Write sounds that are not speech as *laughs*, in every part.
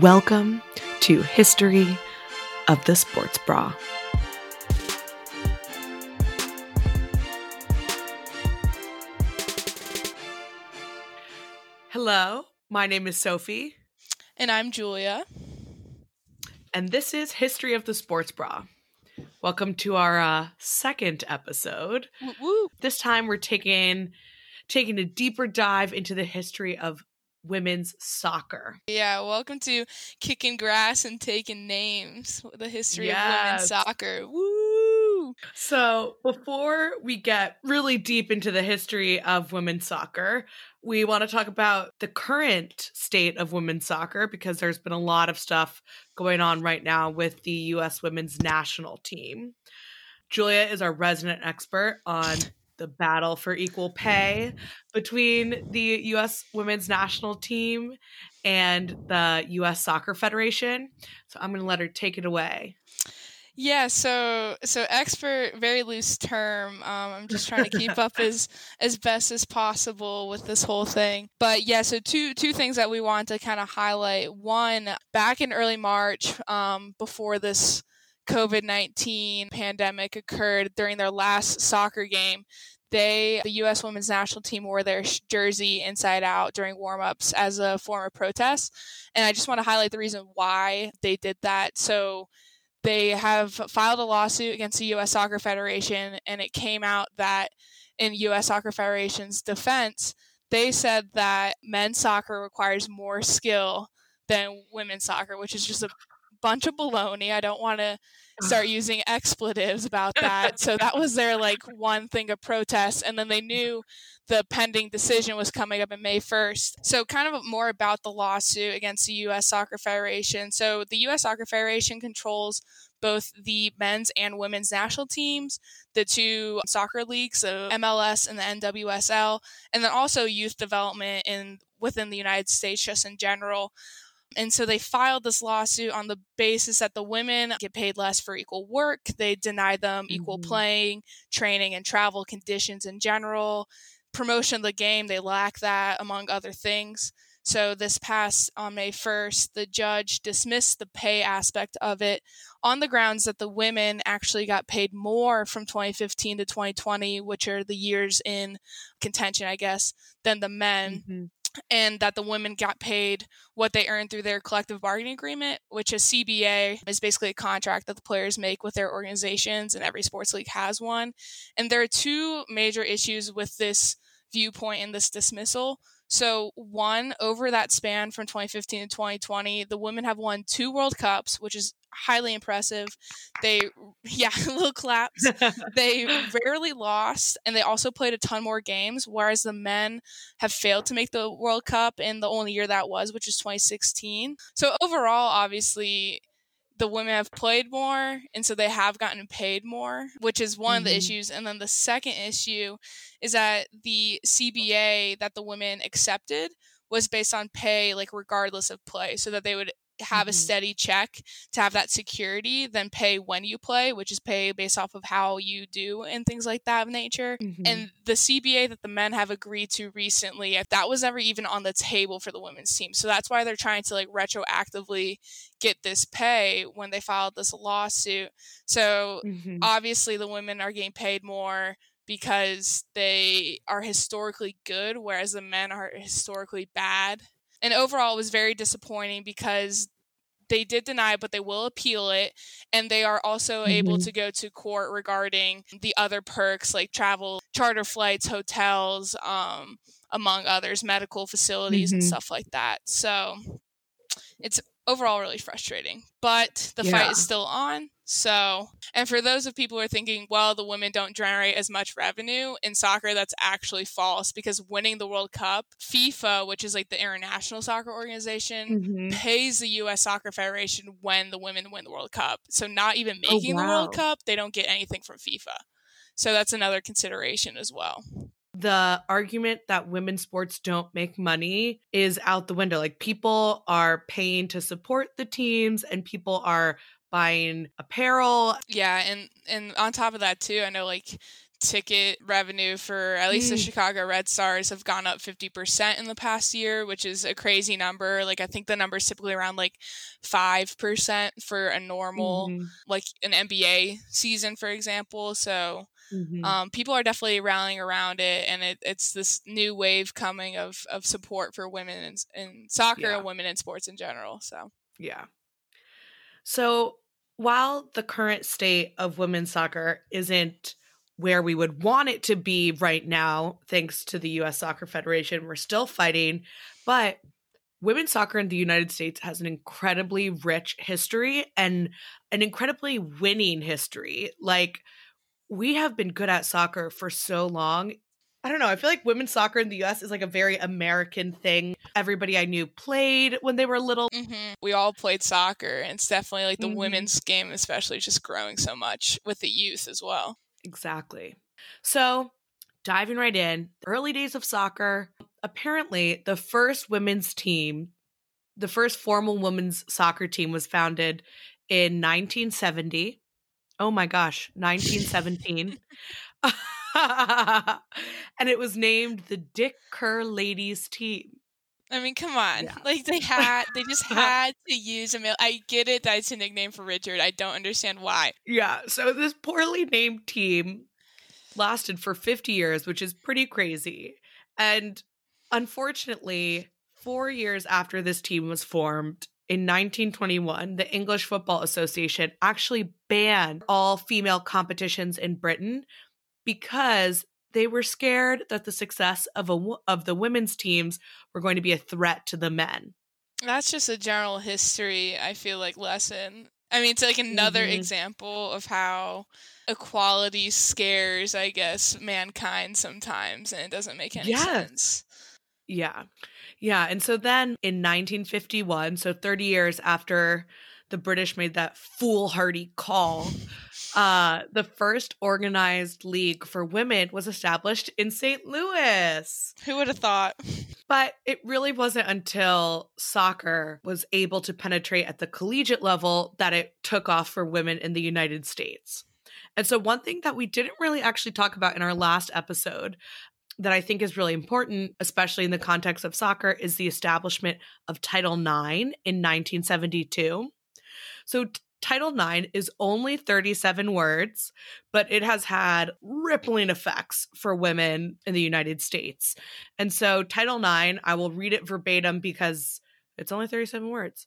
Welcome to History of the Sports Bra. Hello, my name is Sophie. And I'm Julia. And this is History of the Sports Bra. Welcome to our uh, second episode. Woo woo. This time we're taking taking a deeper dive into the history of women's soccer. Yeah, welcome to Kicking Grass and Taking Names, the history of women's soccer. Woo! So, before we get really deep into the history of women's soccer, we want to talk about the current state of women's soccer because there's been a lot of stuff going on right now with the US women's national team. Julia is our resident expert on the battle for equal pay between the US women's national team and the US Soccer Federation. So, I'm going to let her take it away. Yeah, so so expert, very loose term. Um, I'm just trying to keep up *laughs* as as best as possible with this whole thing. But yeah, so two two things that we want to kind of highlight. One, back in early March, um, before this COVID nineteen pandemic occurred, during their last soccer game, they the U.S. women's national team wore their jersey inside out during warmups as a form of protest. And I just want to highlight the reason why they did that. So they have filed a lawsuit against the U.S. Soccer Federation, and it came out that in U.S. Soccer Federation's defense, they said that men's soccer requires more skill than women's soccer, which is just a bunch of baloney. I don't want to start *laughs* using expletives about that. so that was their like one thing of protest, and then they knew the pending decision was coming up in May 1st. So, kind of more about the lawsuit against the U.S. Soccer Federation. So, the U.S. Soccer Federation controls both the men's and women's national teams, the two soccer leagues, so MLS and the NWSL, and then also youth development in within the United States just in general. And so they filed this lawsuit on the basis that the women get paid less for equal work. They deny them equal Mhm. playing, training, and travel conditions in general. Promotion of the game, they lack that, among other things. So this past on May 1st, the judge dismissed the pay aspect of it on the grounds that the women actually got paid more from 2015 to 2020, which are the years in contention, I guess, than the men Mhm. And that the women got paid what they earned through their collective bargaining agreement, which is CBA is basically a contract that the players make with their organizations, and every sports league has one. And there are two major issues with this viewpoint and this dismissal. So, one, over that span from 2015 to 2020, the women have won two World Cups, which is highly impressive. They, *laughs* yeah, *laughs* little claps *laughs* they rarely lost and they also played a ton more games whereas the men have failed to make the world cup in the only year that was which is 2016 so overall obviously the women have played more and so they have gotten paid more which is one of the Mhm. issues and then the second issue is that the cba that the women accepted was based on pay like regardless of play so that they would have a Mhm. steady check to have that security than pay when you play which is pay based off of how you do and things like that of nature Mhm. and the CBA that the men have agreed to recently, if that was never even on the table for the women's team. So that's why they're trying to like retroactively get this pay when they filed this lawsuit. So Mhm. obviously the women are getting paid more because they are historically good, whereas the men are historically bad. And overall, it was very disappointing because they did deny it, but they will appeal it. And they are also able Mhm. to go to court regarding the other perks like travel, charter flights, hotels, um, among others, medical facilities, and Mhm. stuff like that. So it's overall really frustrating, but the Yeah. fight is still on. So, and for those of people who are thinking, well, the women don't generate as much revenue in soccer, that's actually false because winning the World Cup, FIFA, which is like the international soccer organization, Mhm. pays the US Soccer Federation when the women win the World Cup. So, not even Oh, making the World. Cup, they don't get anything from FIFA. So, that's another consideration as well. the argument that women's sports don't make money is out the window. Like people are paying to support the teams and people are buying apparel. Yeah, and and on top of that too, I know like ticket revenue for at least the Mm. Chicago Red Stars have gone up 50% in the past year, which is a crazy number. Like I think the number is typically around like 5% for a normal Mhm, like an NBA season for example. So mhm. um, people are definitely rallying around it and it, it's this new wave coming of, of support for women in, in soccer Yeah. and women in sports in general. So Yeah. So while the current state of women's soccer isn't where we would want it to be right now, thanks to the US Soccer Federation, we're still fighting. But women's soccer in the United States has an incredibly rich history and an incredibly winning history. Like, we have been good at soccer for so long. I don't know. I feel like women's soccer in the US is like a very American thing. Everybody I knew played when they were little. Mm-hmm. we all played soccer and it's definitely like the Mhm. women's game especially just growing so much with the youth as well. Exactly. So, diving right in, early days of soccer, apparently the first women's team, the first formal women's soccer team was founded in 1970. Oh my gosh, *laughs* 1917. *laughs* *laughs* and it was named the Dick Kerr Ladies Team. I mean, come on. Yeah. Like they had they just *laughs* had to use a male I get it that it's a nickname for Richard. I don't understand why. Yeah, so this poorly named team lasted for 50 years, which is pretty crazy. And unfortunately, four years after this team was formed, in 1921, the English Football Association actually banned all female competitions in Britain because they were scared that the success of a of the women's teams were going to be a threat to the men. That's just a general history, I feel like, lesson. I mean, it's like another Mhm. example of how equality scares, I guess, mankind sometimes, and it doesn't make any Yes. sense. Yeah. Yeah. And so then in 1951, so 30 years after the British made that foolhardy call, uh, the first organized league for women was established in St. Louis. Who would have thought? But it really wasn't until soccer was able to penetrate at the collegiate level that it took off for women in the United States. And so, one thing that we didn't really actually talk about in our last episode that I think is really important, especially in the context of soccer, is the establishment of Title IX in 1972. So, Title IX is only 37 words, but it has had rippling effects for women in the United States. And so, Title IX, I will read it verbatim because it's only 37 words,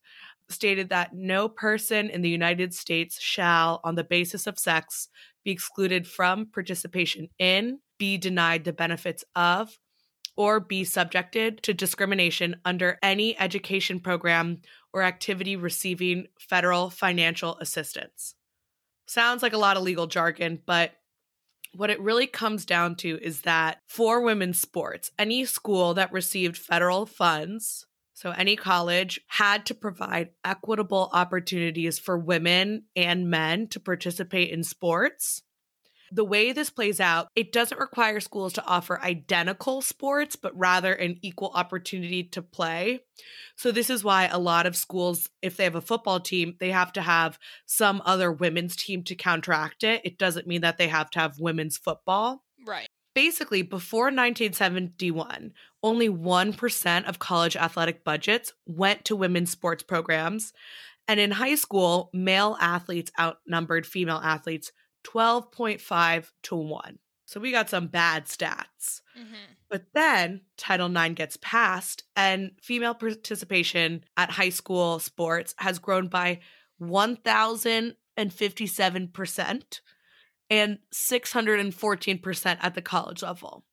stated that no person in the United States shall, on the basis of sex, be excluded from participation in, be denied the benefits of, or be subjected to discrimination under any education program or activity receiving federal financial assistance. Sounds like a lot of legal jargon, but what it really comes down to is that for women's sports, any school that received federal funds, so any college, had to provide equitable opportunities for women and men to participate in sports. The way this plays out, it doesn't require schools to offer identical sports, but rather an equal opportunity to play. So, this is why a lot of schools, if they have a football team, they have to have some other women's team to counteract it. It doesn't mean that they have to have women's football. Right. Basically, before 1971, only 1% of college athletic budgets went to women's sports programs. And in high school, male athletes outnumbered female athletes 12.5 to 1. So we got some bad stats. hmm But then Title IX gets passed, and female participation at high school sports has grown by 1,057% and 614% at the college level.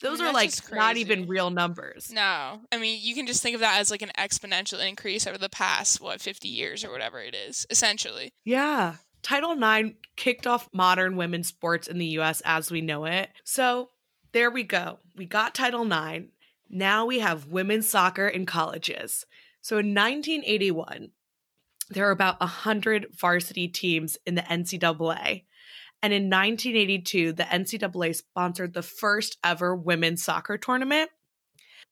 Those mean, are like not even real numbers. No. I mean, you can just think of that as like an exponential increase over the past, what, 50 years or whatever it is, essentially. Yeah. Title IX kicked off modern women's sports in the US as we know it. So there we go. We got Title IX. Now we have women's soccer in colleges. So in 1981, there were about 100 varsity teams in the NCAA. And in 1982, the NCAA sponsored the first ever women's soccer tournament.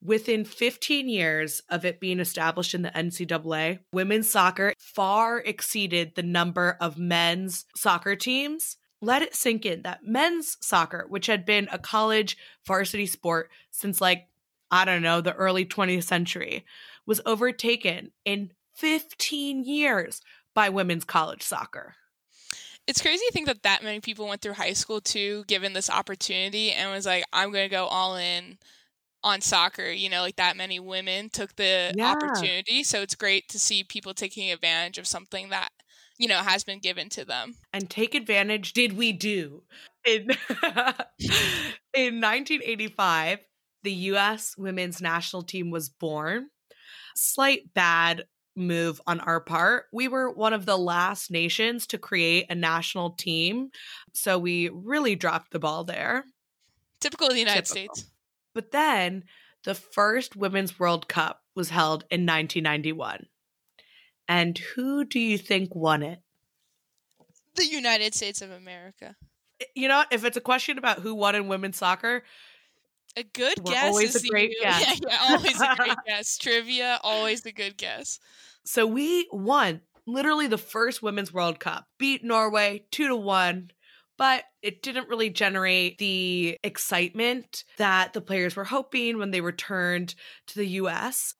Within 15 years of it being established in the NCAA, women's soccer far exceeded the number of men's soccer teams. let it sink in that men's soccer, which had been a college varsity sport since like, I don't know, the early 20th century, was overtaken in 15 years by women's college soccer. It's crazy to think that that many people went through high school too, given this opportunity, and was like, I'm going to go all in on soccer. You know, like that many women took the yeah. opportunity. So it's great to see people taking advantage of something that you know, has been given to them. And take advantage did we do? In *laughs* in 1985, the US women's national team was born. Slight bad move on our part. We were one of the last nations to create a national team, so we really dropped the ball there. Typical of the United Typical. States. But then the first Women's World Cup was held in 1991. And who do you think won it? The United States of America. You know, if it's a question about who won in women's soccer, a good guess always is a great *laughs* guess. Yeah, yeah, always a great *laughs* guess. Trivia, always a good guess. So we won literally the first women's World Cup, beat Norway two to one, but it didn't really generate the excitement that the players were hoping when they returned to the US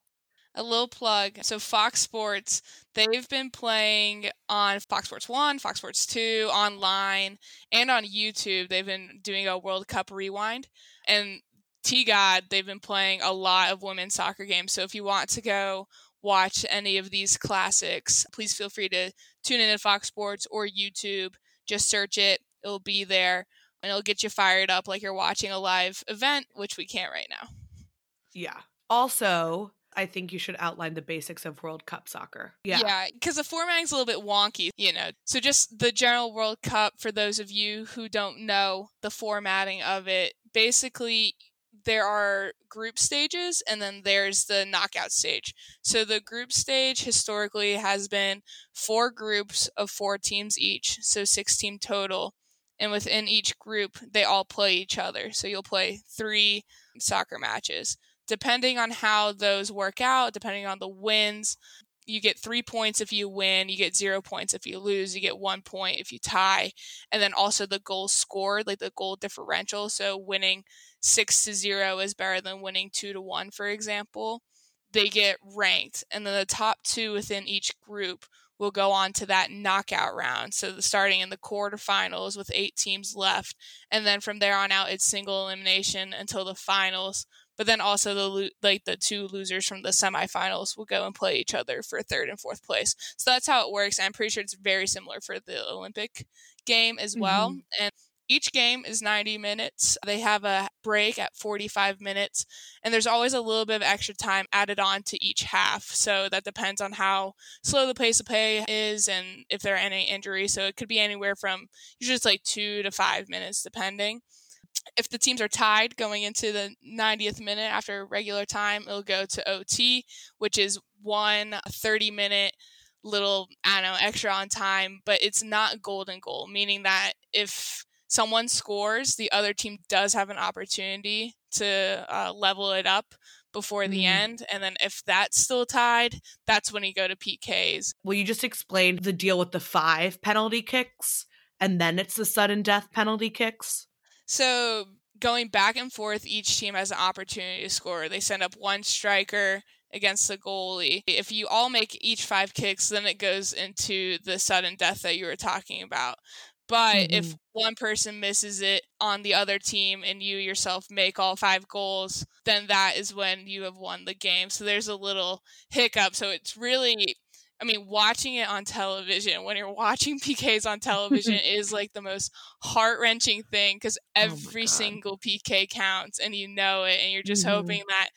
a little plug. So Fox Sports, they've been playing on Fox Sports 1, Fox Sports 2, online, and on YouTube. They've been doing a World Cup rewind. And T God, they've been playing a lot of women's soccer games. So if you want to go watch any of these classics, please feel free to tune in to Fox Sports or YouTube. Just search it, it'll be there, and it'll get you fired up like you're watching a live event, which we can't right now. Yeah. Also, I think you should outline the basics of World Cup soccer. Yeah. Yeah, because the formatting's a little bit wonky, you know. So just the general World Cup for those of you who don't know the formatting of it. Basically, there are group stages and then there's the knockout stage. So the group stage historically has been four groups of four teams each, so six team total. And within each group, they all play each other. So you'll play three soccer matches depending on how those work out, depending on the wins, you get three points if you win, you get zero points if you lose, you get one point if you tie, and then also the goals scored, like the goal differential. So winning six to zero is better than winning two to one, for example. They get ranked, and then the top two within each group will go on to that knockout round. So the, starting in the quarterfinals with eight teams left, and then from there on out, it's single elimination until the finals but then also the like the two losers from the semifinals will go and play each other for third and fourth place. So that's how it works. I'm pretty sure it's very similar for the Olympic game as well. Mm-hmm. And each game is 90 minutes. They have a break at 45 minutes, and there's always a little bit of extra time added on to each half. So that depends on how slow the pace of play is and if there are any injuries. So it could be anywhere from usually it's like two to five minutes, depending if the teams are tied going into the 90th minute after regular time, it'll go to OT, which is one 30 minute little, I don't know, extra on time, but it's not golden goal, meaning that if someone scores, the other team does have an opportunity to uh, level it up before the mm. end. And then if that's still tied, that's when you go to PKs. Well, you just explained the deal with the five penalty kicks, and then it's the sudden death penalty kicks. So going back and forth, each team has an opportunity to score. They send up one striker against the goalie. If you all make each five kicks, then it goes into the sudden death that you were talking about. But mm-hmm. if one person misses it on the other team and you yourself make all five goals, then that is when you have won the game. So there's a little hiccup. So it's really I mean, watching it on television, when you're watching *laughs* PKs on television, *laughs* is like the most heart wrenching thing because oh every oh single PK counts and you know it, and you're just mm-hmm. hoping that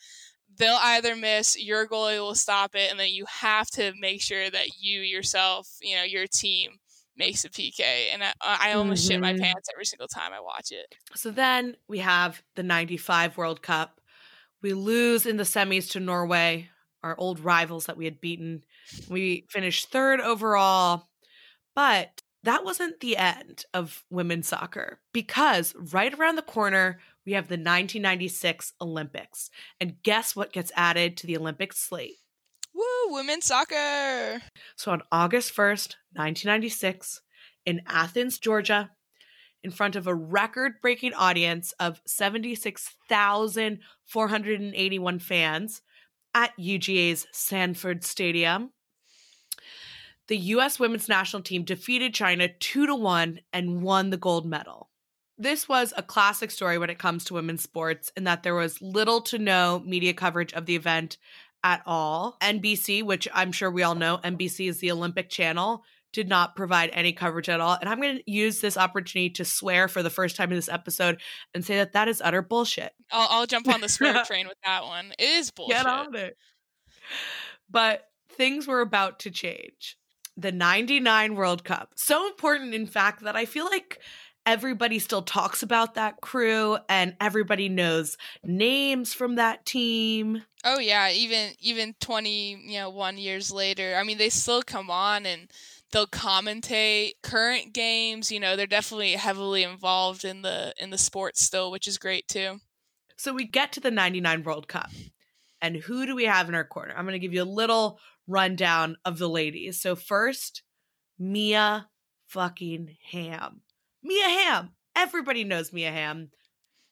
they'll either miss, your goalie will stop it, and then you have to make sure that you yourself, you know, your team makes a PK. And I, I almost mm-hmm. shit my mm-hmm. pants every single time I watch it. So then we have the 95 World Cup. We lose in the semis to Norway our old rivals that we had beaten. We finished third overall, but that wasn't the end of women's soccer because right around the corner, we have the 1996 Olympics. And guess what gets added to the Olympic slate? Woo, women's soccer. So on August 1st, 1996, in Athens, Georgia, in front of a record breaking audience of 76,481 fans at UGA's Sanford Stadium. The US women's national team defeated China 2 to 1 and won the gold medal. This was a classic story when it comes to women's sports in that there was little to no media coverage of the event at all. NBC, which I'm sure we all know, NBC is the Olympic channel, did not provide any coverage at all. And I'm going to use this opportunity to swear for the first time in this episode and say that that is utter bullshit. I'll, I'll jump on the swear *laughs* train with that one. It is bullshit. Get on it. But things were about to change. The 99 World Cup. So important, in fact, that I feel like everybody still talks about that crew and everybody knows names from that team. Oh yeah, even even 20, you know, 1 years later. I mean, they still come on and they'll commentate current games, you know, they're definitely heavily involved in the in the sport still, which is great too. So we get to the 99 World Cup. And who do we have in our corner? I'm going to give you a little rundown of the ladies. So first, Mia fucking Hamm. Mia Hamm. Everybody knows Mia Hamm.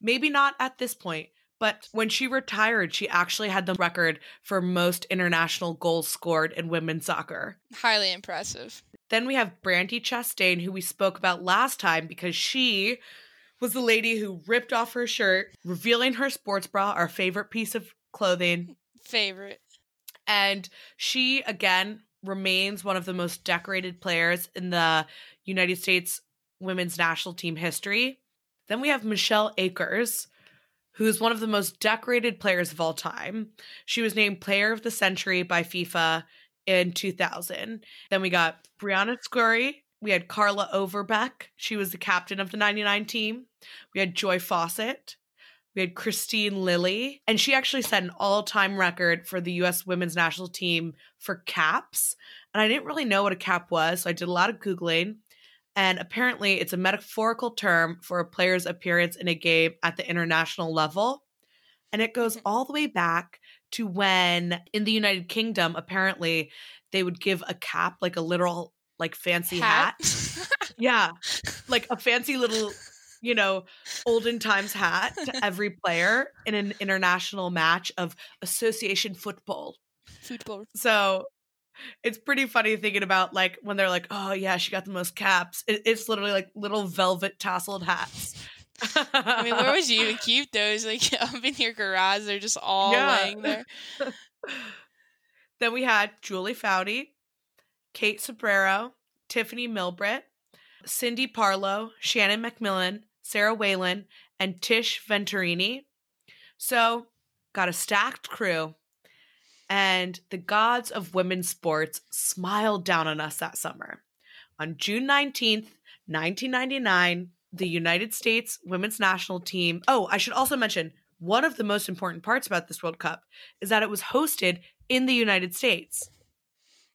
Maybe not at this point, but when she retired, she actually had the record for most international goals scored in women's soccer. Highly impressive. Then we have Brandi Chastain, who we spoke about last time because she was the lady who ripped off her shirt, revealing her sports bra, our favorite piece of clothing. Favorite. And she, again, remains one of the most decorated players in the United States women's national team history. Then we have Michelle Akers, who's one of the most decorated players of all time. She was named Player of the Century by FIFA in 2000. Then we got Briana Scurry. We had Carla Overbeck. She was the captain of the 99 team. We had Joy Fawcett. We had Kristine Lilly. And she actually set an all time record for the US women's national team for caps. And I didn't really know what a cap was. So I did a lot of Googling. And apparently, it's a metaphorical term for a player's appearance in a game at the international level. And it goes mm-hmm. all the way back to when in the United Kingdom, apparently, they would give a cap, like a literal, like fancy hat. hat. yeah. Like a fancy little, you know, olden times hat to *laughs* every player in an international match of association football. Football. So it's pretty funny thinking about like when they're like, oh yeah, she got the most caps. It, it's literally like little velvet tasseled hats. I mean, where would you even *laughs* keep those? Like *laughs* up in your garage, they're just all yeah. laying there. *laughs* then we had Julie Foudy, Kate Sobrero, Tiffeny Milbrett, Cindy Parlow, Shannon McMillan, Sara Whalen, and Tish Venturini. So, got a stacked crew and the gods of women's sports smiled down on us that summer. On June 19th, 1999, the United States women's national team. Oh, I should also mention one of the most important parts about this World Cup is that it was hosted in the United States.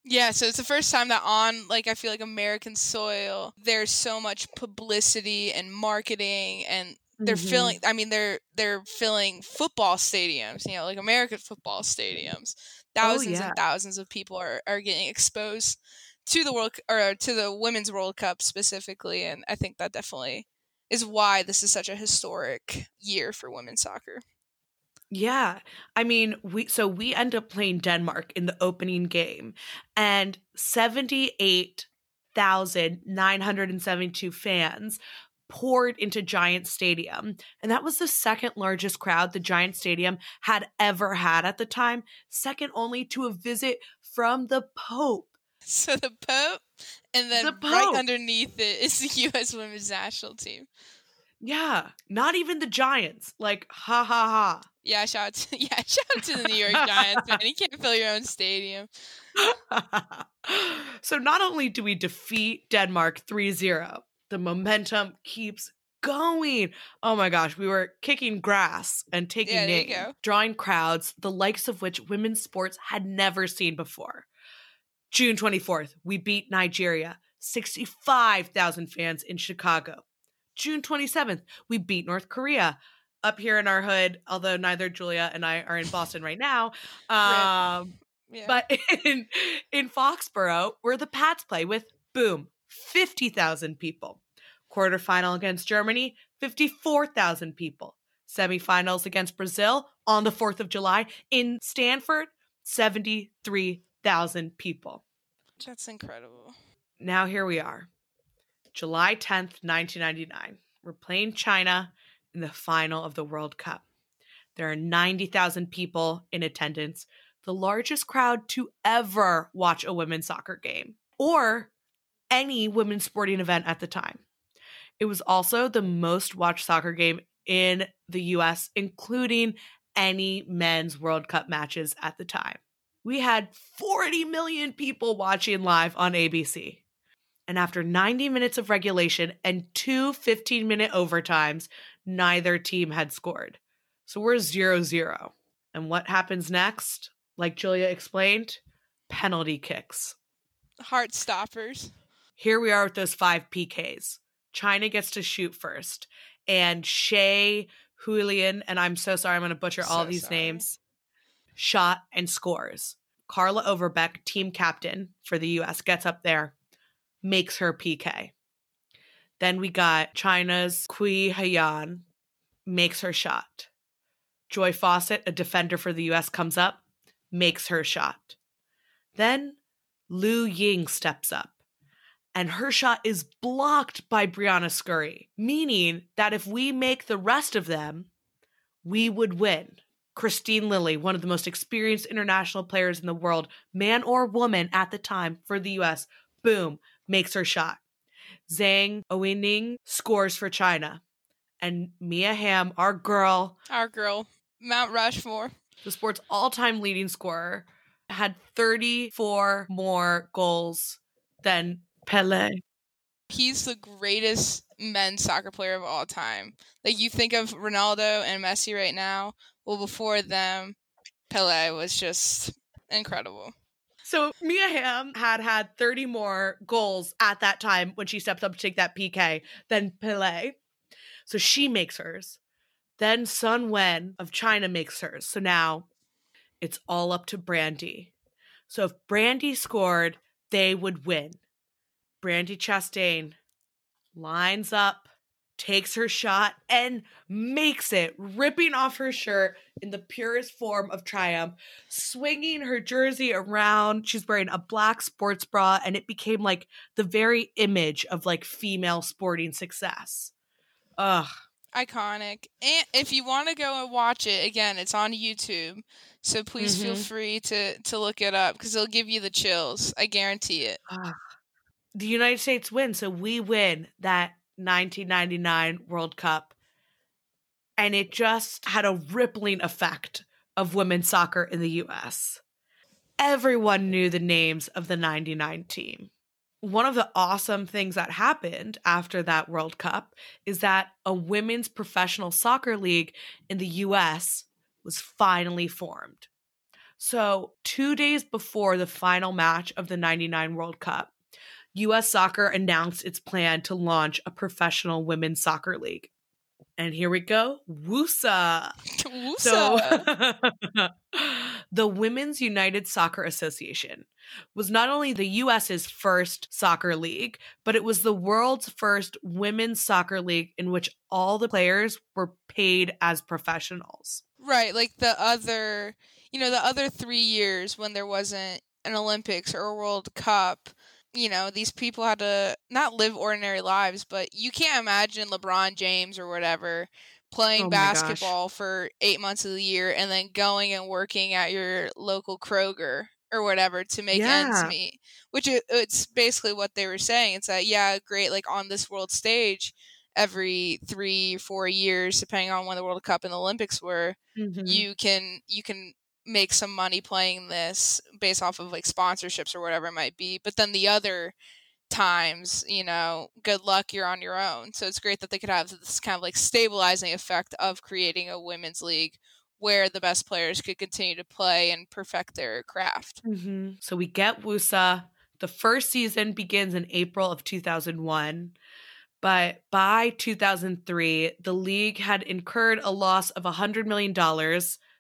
Yeah, so it's the first time that on like I feel like American soil there's so much publicity and marketing and they're mm-hmm. filling i mean they're they're filling football stadiums you know like american football stadiums thousands oh, yeah. and thousands of people are, are getting exposed to the world or to the women's world cup specifically and i think that definitely is why this is such a historic year for women's soccer yeah. I mean, we so we end up playing Denmark in the opening game and 78,972 fans poured into Giant Stadium. And that was the second largest crowd the Giant Stadium had ever had at the time, second only to a visit from the Pope. So the Pope, and then the Pope. right underneath it is the *laughs* U.S. women's national team. Yeah, not even the Giants. Like, ha ha ha. Yeah, shout out to *laughs* yeah, shout out to the New York Giants, man. You can't fill your own stadium. *laughs* so not only do we defeat Denmark 3-0, the momentum keeps going. Oh my gosh, we were kicking grass and taking yeah, name, drawing crowds, the likes of which women's sports had never seen before. June 24th, we beat Nigeria, 65,000 fans in Chicago. June 27th, we beat North Korea. Up here in our hood, although neither Julia and I are in Boston right now. Um, yeah. But *laughs* in, in Foxborough, where the Pats play with, boom, 50,000 people. Quarterfinal against Germany, 54,000 people. Semifinals against Brazil on the 4th of July in Stanford, 73,000 people. That's incredible. Now here we are. July 10th, 1999. We're playing China in the final of the World Cup. There are 90,000 people in attendance, the largest crowd to ever watch a women's soccer game or any women's sporting event at the time. It was also the most watched soccer game in the US, including any men's World Cup matches at the time. We had 40 million people watching live on ABC. And after 90 minutes of regulation and two 15 minute overtimes, neither team had scored. So we're 0 0. And what happens next? Like Julia explained, penalty kicks. Heart stoppers. Here we are with those five PKs. China gets to shoot first. And Shea Julian, and I'm so sorry, I'm going to butcher So all these sorry. names, shot and scores. Carla Overbeck, team captain for the US, gets up there, makes her PK. Then we got China's Kui Hayan, makes her shot. Joy Fawcett, a defender for the US, comes up, makes her shot. Then Lu Ying steps up, and her shot is blocked by Briana Scurry, meaning that if we make the rest of them, we would win. Kristine Lilly, one of the most experienced international players in the world, man or woman at the time for the US, boom, makes her shot. Zhang Owening scores for China. And Mia Hamm, our girl, Our girl, Mount Rushmore. the sport's all time leading scorer, had 34 more goals than Pele. He's the greatest men's soccer player of all time. Like you think of Ronaldo and Messi right now. Well, before them, Pele was just incredible. So Mia Hamm had had 30 more goals at that time when she stepped up to take that PK than Pele. So she makes hers. Then Sun Wen of China makes hers. So now it's all up to Brandi. So if Brandi scored, they would win. Brandi Chastain lines up, takes her shot, and makes it, ripping off her shirt in the purest form of triumph, swinging her jersey around. She's wearing a black sports bra, and it became like the very image of like female sporting success. Ugh. Iconic. And if you want to go and watch it, again, it's on YouTube. So please feel Mhm. free to to look it up because it'll give you the chills. I guarantee it. Ugh. The United States win, so we win that 1999 World Cup. And it just had a rippling effect of women's soccer in the US. Everyone knew the names of the 99 team. One of the awesome things that happened after that World Cup is that a women's professional soccer league in the US was finally formed. So, two days before the final match of the 99 World Cup, US Soccer announced its plan to launch a professional women's soccer league. And here we go WUSA. So, *laughs* the Women's United Soccer Association was not only the US's first soccer league, but it was the world's first women's soccer league in which all the players were paid as professionals. Right, like the other, you know, the other three years when there wasn't an Olympics or a World Cup, you know, these people had to not live ordinary lives, but you can't imagine LeBron James or whatever playing Oh my gosh. basketball for eight months of the year and then going and working at your local Kroger or whatever to make ends meet. Which it, it's basically what they were saying. It's that, yeah, great, like on this world stage every three, four years, depending on when the World Cup and the Olympics were, Mhm. you can you can make some money playing this based off of like sponsorships or whatever it might be but then the other times you know good luck you're on your own so it's great that they could have this kind of like stabilizing effect of creating a women's league where the best players could continue to play and perfect their craft Mhm. So we get WUSA. The first season begins in April of 2001. But by 2003, the league had incurred a loss of $100 million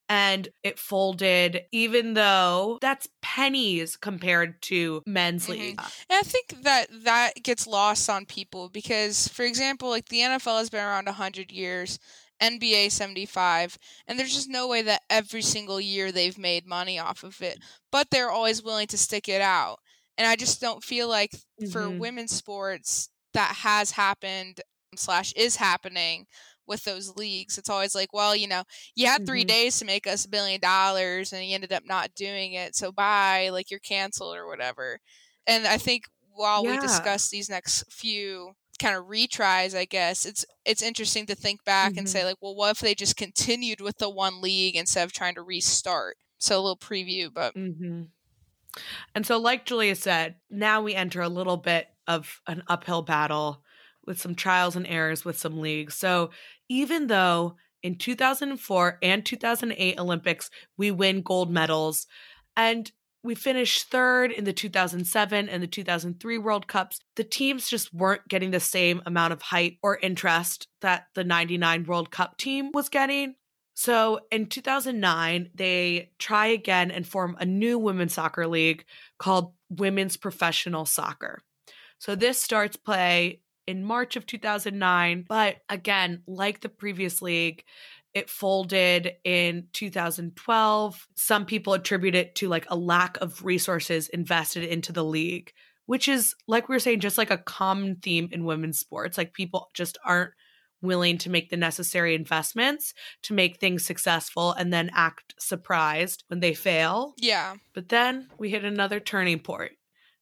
and it folded, even though that's pennies compared to men's Mhm. league. And I think that that gets lost on people because, for example, like the NFL has been around 100 years, NBA 75, and there's just no way that every single year they've made money off of it. But they're always willing to stick it out. And I just don't feel like for Mhm. women's sports that has happened slash is happening with those leagues. It's always like, well, you know, you had 3 Mhm. days to make us a billion dollars and you ended up not doing it. So bye, like you're canceled or whatever. And I think while we discuss these next few kind of retries, I guess it's it's interesting to think back and Mhm. say like, well, what if they just continued with the one league instead of trying to restart? So a little preview, but hmm And so, like Julia said, now we enter a little bit of an uphill battle with some trials and errors with some leagues. So, even though in 2004 and 2008 Olympics, we win gold medals and we finished third in the 2007 and the 2003 World Cups, the teams just weren't getting the same amount of hype or interest that the 99 World Cup team was getting. So in 2009, they try again and form a new women's soccer league called Women's Professional Soccer. So this starts play in March of 2009, but again, like the previous league, it folded in 2012. Some people attribute it to like a lack of resources invested into the league, which is like we were saying just like a common theme in women's sports. Like people just aren't willing to make the necessary investments to make things successful and then act surprised when they fail. yeah. But then we hit another turning point.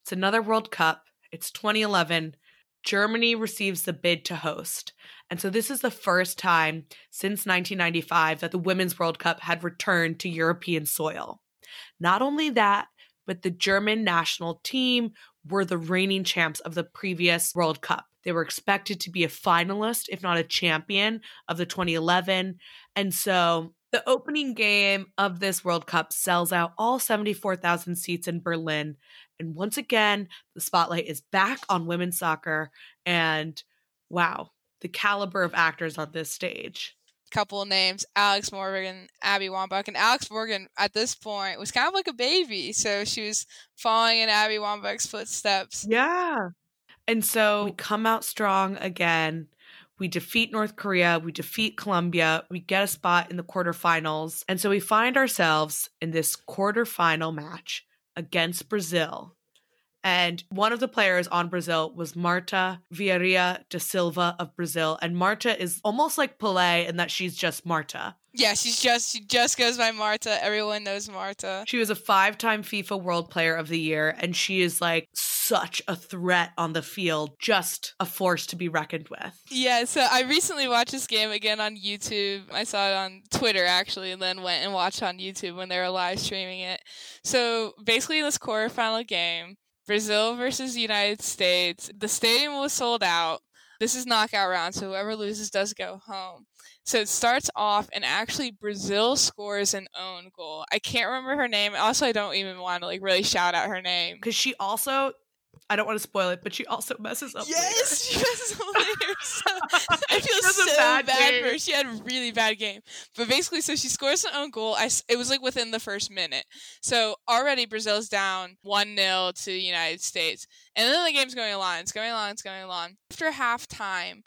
It's another World Cup. It's 2011. Germany receives the bid to host. And so this is the first time since 1995 that the Women's World Cup had returned to European soil. Not only that, but the German national team were the reigning champs of the previous World Cup. They were expected to be a finalist, if not a champion, of the 2011. And so the opening game of this World Cup sells out all 74,000 seats in Berlin. And once again, the spotlight is back on women's soccer. And wow, the caliber of actors on this stage. Couple of names: Alex Morgan, Abby Wambach, and Alex Morgan at this point was kind of like a baby, so she was following in Abby Wambach's footsteps. Yeah. And so we come out strong again. We defeat North Korea. We defeat Colombia. We get a spot in the quarterfinals. And so we find ourselves in this quarterfinal match against Brazil. And one of the players on Brazil was Marta Vieira da Silva of Brazil. And Marta is almost like Pelé in that she's just Marta. Yeah, she's just she just goes by Marta. Everyone knows Marta. She was a five time FIFA World Player of the Year, and she is like such a threat on the field, just a force to be reckoned with. Yeah, so I recently watched this game again on YouTube. I saw it on Twitter actually, and then went and watched on YouTube when they were live streaming it. So basically, this quarterfinal game, Brazil versus United States, the stadium was sold out. This is knockout round, so whoever loses does go home. So it starts off, and actually Brazil scores an own goal. I can't remember her name. Also, I don't even want to like really shout out her name. Because she also, I don't want to spoil it, but she also messes up. Yes, she was later. So, *laughs* I feel so bad bad, for her. She had a really bad game. But basically, so she scores an own goal. I it was like within the first minute. So already Brazil's down 1 0 to the United States. And then the game's going along. It's going along. It's going along. After halftime,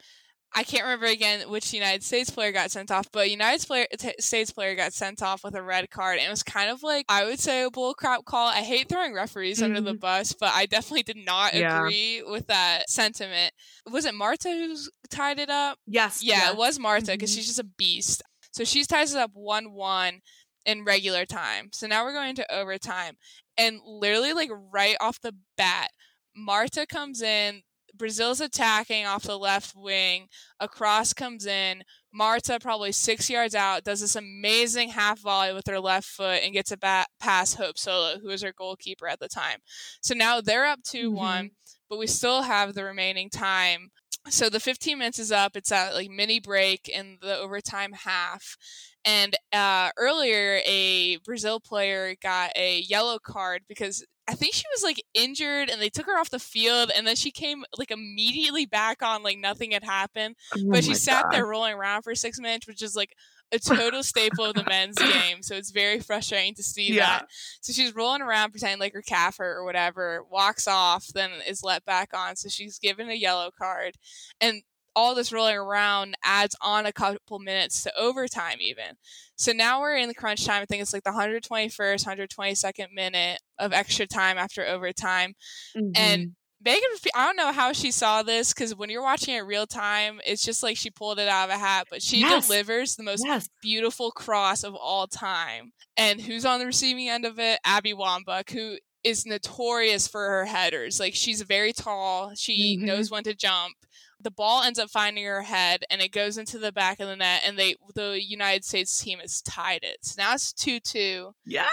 I can't remember again which United States player got sent off, but United player, t- States player got sent off with a red card. And it was kind of like, I would say, a bullcrap call. I hate throwing referees under the Mhm. bus, but I definitely did not Yeah. agree with that sentiment. Was it Marta who tied it up? Yes. Yeah, yes. it was Marta because Mhm. she's just a beast. So she ties it up 1 1 in regular time. So now we're going to overtime. And literally, like, right off the bat, Marta comes in. Brazil's attacking off the left wing. A cross comes in. Marta, probably six yards out, does this amazing half volley with her left foot and gets a bat past Hope Solo, who was her goalkeeper at the time. So now they're up 2 one mm-hmm. but we still have the remaining time. So the 15 minutes is up. It's at like mini break in the overtime half. And uh, earlier, a Brazil player got a yellow card because I think she was like injured and they took her off the field. And then she came like immediately back on like nothing had happened. Oh But she sat God. there rolling around for six minutes, which is like a total *laughs* staple of the men's game. So it's very frustrating to see yeah. that. So she's rolling around pretending like her calf hurt or whatever, walks off, then is let back on. So she's given a yellow card. And all this rolling around adds on a couple minutes to overtime even. So now we're in the crunch time. I think it's like the 121st, 122nd minute of extra time after overtime. Mm-hmm. And Megan, I don't know how she saw this because when you're watching it real time, it's just like she pulled it out of a hat, but she yes. delivers the most yes. beautiful cross of all time. And who's on the receiving end of it? Abby Wambach, who is notorious for her headers. Like she's very tall, she mm-hmm. knows when to jump the ball ends up finding her head and it goes into the back of the net and they the United States team has tied it. So now it's 2-2. Yes.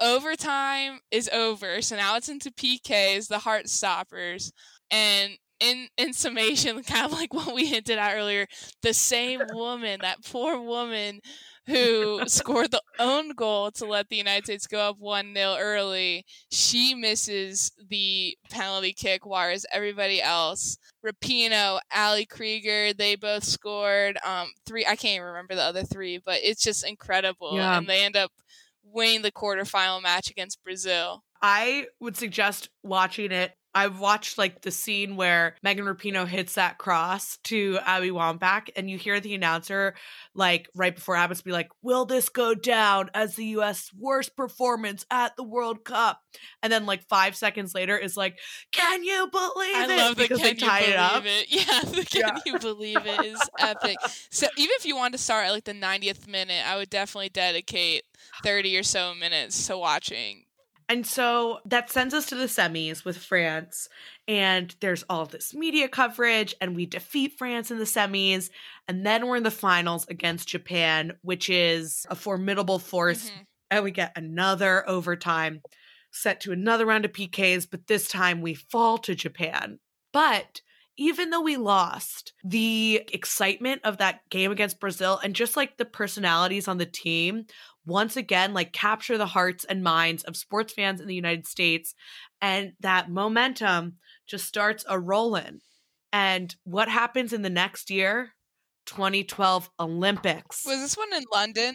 Overtime is over. So now it's into PKs, the heart stoppers. And in in summation, *laughs* kind of like what we hinted at earlier, the same woman, that poor woman who *laughs* scored the own goal to let the United States go up 1 0 early, she misses the penalty kick, whereas everybody else, Rapinoe, Ali Krieger, they both scored. Um, three, I can't even remember the other three, but it's just incredible. Yeah. And they end up winning the quarterfinal match against Brazil. I would suggest watching it I've watched like the scene where Megan Rapinoe hits that cross to Abby Wambach, and you hear the announcer like right before Abbott's be like, "Will this go down as the U.S. worst performance at the World Cup?" And then like five seconds later is like, "Can you believe I it?" I love because the "Can you believe it, it?" *laughs* Yeah, the "Can yeah. you believe it?" is epic. So even if you want to start at like the 90th minute, I would definitely dedicate 30 or so minutes to watching and so that sends us to the semis with France. And there's all this media coverage, and we defeat France in the semis. And then we're in the finals against Japan, which is a formidable force. Mm-hmm. And we get another overtime set to another round of PKs, but this time we fall to Japan. But even though we lost, the excitement of that game against Brazil and just like the personalities on the team once again like capture the hearts and minds of sports fans in the United States and that momentum just starts a rolling. And what happens in the next year? 2012 Olympics. Was this one in London?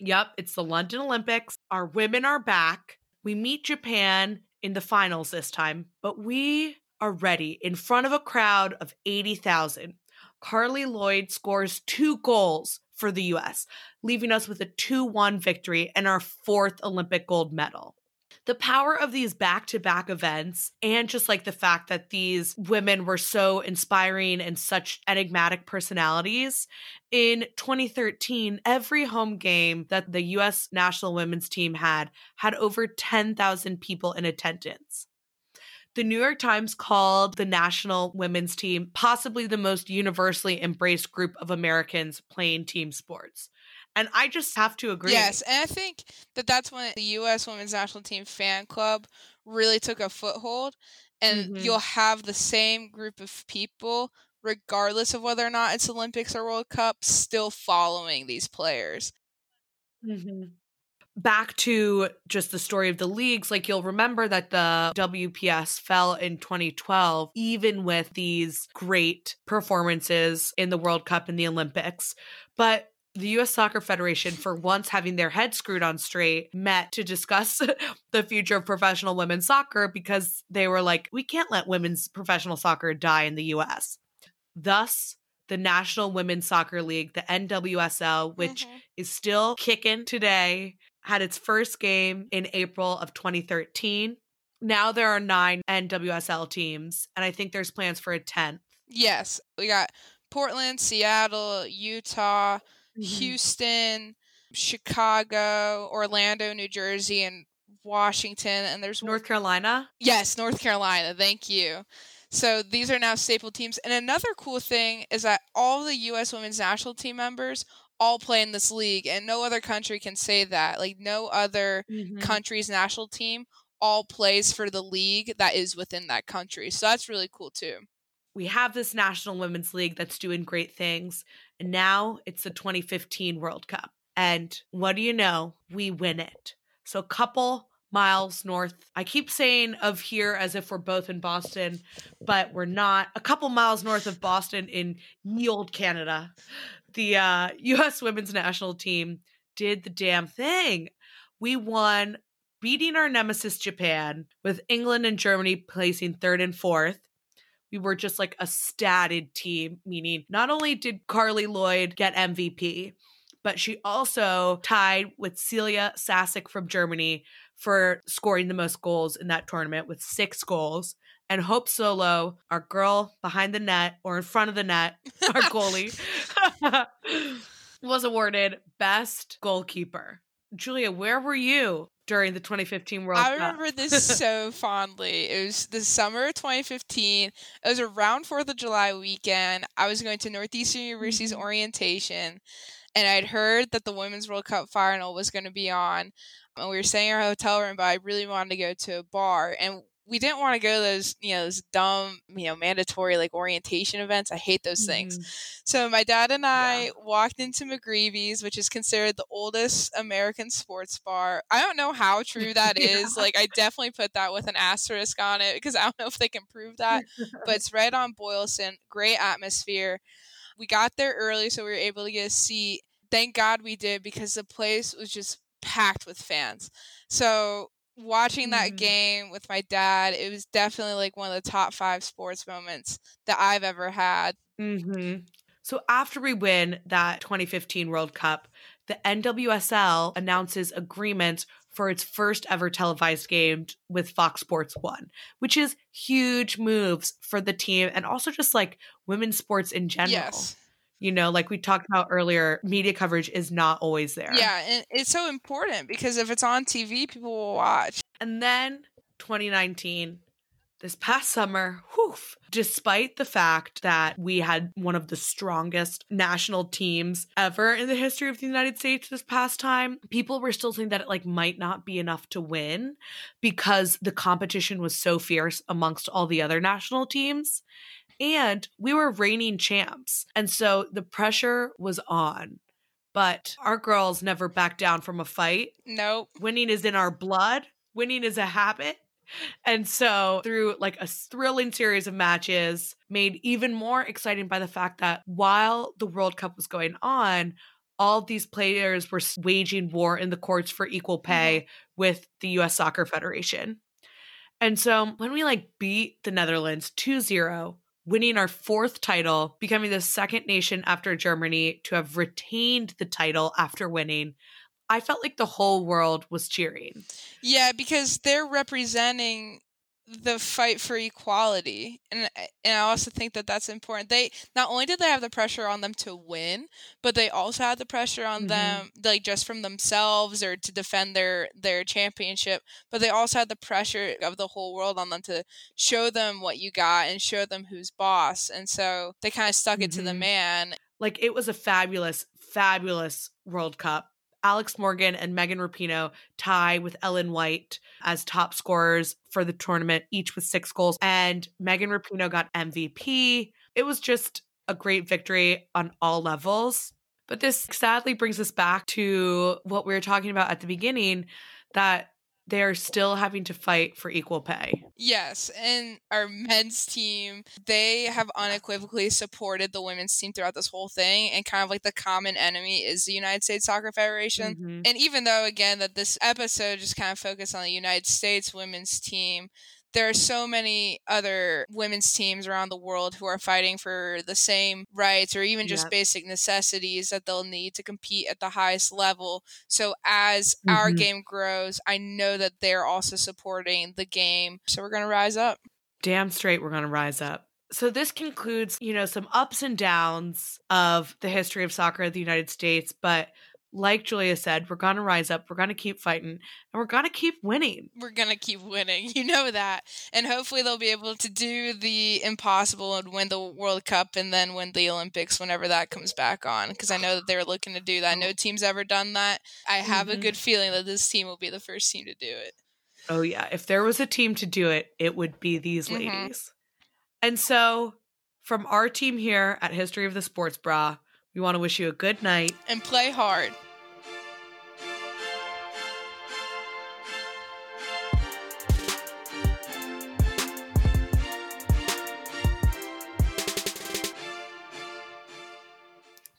Yep, it's the London Olympics. Our women are back. We meet Japan in the finals this time, but we are ready in front of a crowd of 80,000. Carli Lloyd scores two goals for the US, leaving us with a 2 1 victory and our fourth Olympic gold medal. The power of these back to back events, and just like the fact that these women were so inspiring and such enigmatic personalities. In 2013, every home game that the US national women's team had had over 10,000 people in attendance. The New York Times called the national women's team possibly the most universally embraced group of Americans playing team sports. And I just have to agree. Yes, and I think that that's when the U.S. Women's National Team fan club really took a foothold, and mm-hmm. you'll have the same group of people, regardless of whether or not it's Olympics or World Cup, still following these players. Mm-hmm back to just the story of the leagues, like you'll remember that the WPS fell in 2012, even with these great performances in the World Cup and the Olympics. But the US Soccer Federation, for once having their head screwed on straight, met to discuss *laughs* the future of professional women's soccer because they were like, we can't let women's professional soccer die in the US. Thus, the National Women's Soccer League, the NWSL, which mm-hmm. is still kicking today, had its first game in April of 2013. Now there are nine NWSL teams, and I think there's plans for a 10th. Yes. We got Portland, Seattle, Utah, mm-hmm. Houston, Chicago, Orlando, New Jersey, and Washington. And there's North Carolina? Yes, North Carolina. Thank you. So these are now staple teams. And another cool thing is that all the U.S. women's national team members all play in this league, and no other country can say that. Like, no other mm-hmm. country's national team all plays for the league that is within that country. So that's really cool, too. We have this National Women's League that's doing great things. And now it's the 2015 World Cup. And what do you know? We win it. So, a couple miles north. I keep saying of here as if we're both in Boston, but we're not. A couple miles north of Boston in ye old Canada. The uh, U.S. women's national team did the damn thing. We won, beating our nemesis Japan, with England and Germany placing third and fourth. We were just like a statted team, meaning not only did Carli Lloyd get MVP, but she also tied with Célia Šašić from Germany for scoring the most goals in that tournament with six goals. And Hope Solo, our girl behind the net or in front of the net, *laughs* our goalie, *laughs* was awarded best goalkeeper. Julia, where were you during the 2015 World I Cup? I remember this *laughs* so fondly. It was the summer of 2015. It was around 4th of July weekend. I was going to Northeastern University's Mhm. orientation, and I'd heard that the Women's World Cup final was going to be on. And we were staying in our hotel room, but I really wanted to go to a bar. And we didn't want to go to those, you know, those dumb, you know, mandatory like orientation events. I hate those things. Mhm. So my dad and I Yeah. walked into McGreevy's, which is considered the oldest American sports bar. I don't know how *laughs* true that is. Yeah. Like I definitely put that with an asterisk on it because I don't know if they can prove that. but *laughs* it's right on Boylston. Great atmosphere. We got there early, so we were able to get a seat. Thank God we did because the place was just packed with fans. So watching that Mhm. game with my dad, it was definitely like one of the top five sports moments that I've ever had. hmm So after we win that 2015 World Cup, the NWSL announces agreements for its first ever televised game with Fox Sports 1, which is huge moves for the team and also just like women's sports in general. Yes. You know, like we talked about earlier, media coverage is not always there. Yeah, and it's so important because if it's on TV, people will watch. And then 2019, this past summer, whew, despite the fact that we had one of the strongest national teams ever in the history of the United States this past time, people were still saying that it like might not be enough to win because the competition was so fierce amongst all the other national teams. And we were reigning champs. And so the pressure was on. But our girls never backed down from a fight Nope. winning is in our blood winning is a habit and so through like a thrilling series of matches made even more exciting by the fact that while the world cup was going on all these players were waging war in the courts for equal mm-hmm. pay with the US Soccer Federation. And so when we like beat the Netherlands 2-0 winning our fourth title, becoming the second nation after Germany to have retained the title after winning, I felt like the whole world was cheering. Yeah, because they're representing the fight for equality, and and I also think that that's important. They not only did they have the pressure on them to win, but they also had the pressure on Mhm. them like just from themselves or to defend their their championship. But they also had the pressure of the whole world on them to show them what you got and show them who's boss. And so they kind of stuck it to the Mhm. man. Like it was a fabulous, fabulous World Cup. Alex Morgan and Megan Rapinoe tie with Ellen White as top scorers for the tournament, each with six goals. And Megan Rapinoe got MVP. It was just a great victory on all levels. But this sadly brings us back to what we were talking about at the beginning that they're still having to fight for equal pay. Yes, and our men's team, they have unequivocally supported the women's team throughout this whole thing, and kind of like the common enemy is the United States Soccer Federation. Mhm. And even though, again, that this episode just kind of focused on the United States women's team, there are so many other women's teams around the world who are fighting for the same rights or even just Yep. basic necessities that they'll need to compete at the highest level. So as our Mhm. game grows, I know that they're also supporting the game. So we're going to rise up. damn straight we're going to rise up. So this concludes, you know, some ups and downs of the history of soccer in the United States, but like Julia said, we're going to rise up, we're going to keep fighting, and we're going to keep winning. We're going to keep winning. *laughs* You know that. And hopefully they'll be able to do the impossible and win the World Cup and then win the Olympics whenever that comes back on. Because I know that they're looking to do that. No team's ever done that. I have a Mhm. good feeling that this team will be the first team to do it. Oh yeah, if there was a team to do it, it would be these Mhm. ladies. And so, from our team here at History of the Sports Bra, we want to wish you a good night. And play hard.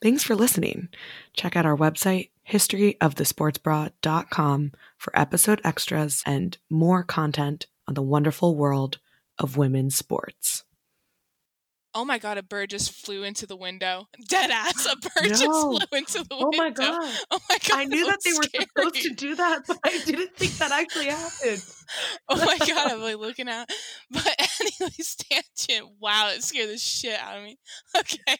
Thanks for listening. Check out our website, historyofthesportsbra.com, for episode extras and more content on the wonderful world of women's sports. Oh my god, a bird just flew into the window. Dead ass, a bird No. just flew into the window. Oh my god. *laughs* Oh my god. I knew that they were supposed to do that, but I didn't think that actually happened. *laughs* Oh my god, I'm like looking at. But *laughs* anyways, tangent. Wow, it scared the shit out of me. Okay.